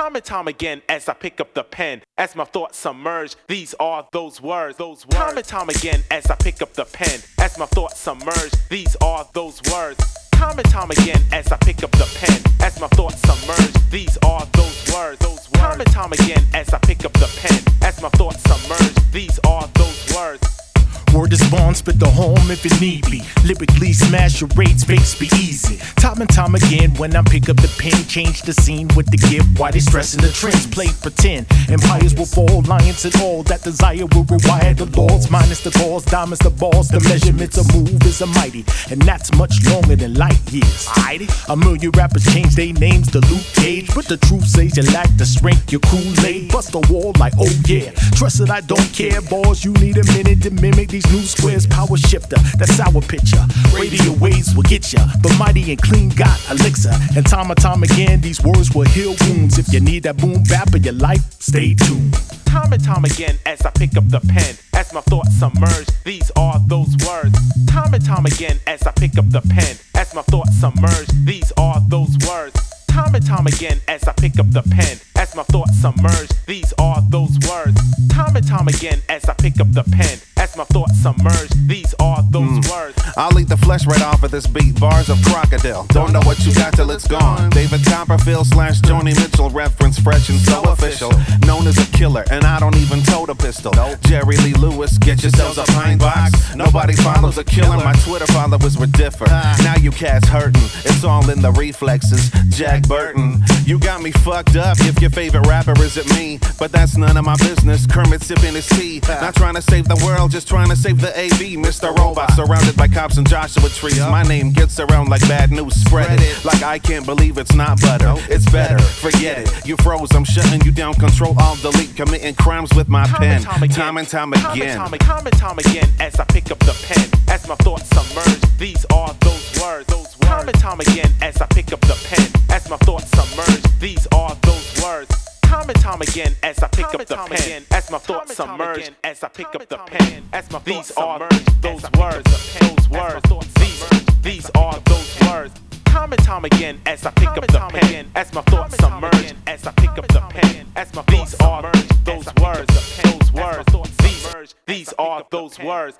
Time and time again, as I pick up the pen, as my thoughts submerge, these are those words. Those words. Time and time again, as I pick up the pen, as my thoughts submerge, these are those words. Time and time again, as I pick up the pen, as my thoughts submerge, these are those words. Those words. Time and time again, as I pick up the pen, as my thoughts submerge, these are. Word is born, spit the home if it need be. Lyrically smash your rates, face be easy. Time and time again, when I pick up the pen, change the scene with the gift. Why they stressing the trends? Play pretend. Empires will fall, lions and all that desire will rewire the laws. Minus the cause, diamonds the balls. The measurements of move is a mighty, and that's much longer than light years. A million rappers change their names to Luke Cage, but the truth says you lack the strength. Your Kool-Aid bust the wall like oh yeah. Trust that I don't care, boys. You need a minute to mimic these new squares. Power shifter, that's our picture. Radio waves will get ya, but mighty and Cleen got elixir. And time and time again, these words will heal wounds. If you need that boom bap in your life, stay tuned. Time and time again, as I pick up the pen, as my thoughts submerge, these are those words. Time and time again, as I pick up the pen, as my thoughts submerge, these are those words. Time and time again, as I pick up the pen, as my thoughts submerge, these are those words. Time and time again, as I pick up the pen, as my thoughts submerge, these are those mm. words. I'll eat the flesh right off of this beat. Bars of crocodile. Don't know what you got till it's gone. David Copperfield slash Joni Mitchell. Reference fresh and so official. Known as a killer, and I don't even tote a pistol. Jerry Lee Lewis, get yourselves a pine box. Nobody follows a killer. My Twitter followers were different. Ah. Now you cats hurting. It's all in the reflexes. Jack Burton. You got me fucked up if your favorite rapper isn't me. But that's none of my business. Kermit sipping his tea. Not trying to save the world, just trying to save the AV. Mr. Robot surrounded by cops and Joshua trees. My name gets around like bad news. Spread it like I can't believe it's not butter. It's better. Forget it. You froze. I'm shutting you down. Control Alt Delete. Committing crimes with my pen. time and time again. time, and time time again, as I pick up the pen, as my thoughts submerge, these are those words. Those words. Time and time again, as I pick up the pen, as my thoughts submerge, these are those words. Time and time again, as I pick up the pen, as my thoughts submerge, as I pick up the pen, as my these are those words. Those words. These these are those words. Time and time again, as I pick up the pen, as my thoughts submerge, as I pick up the pen, as my these are those words. Those words. These these are those words.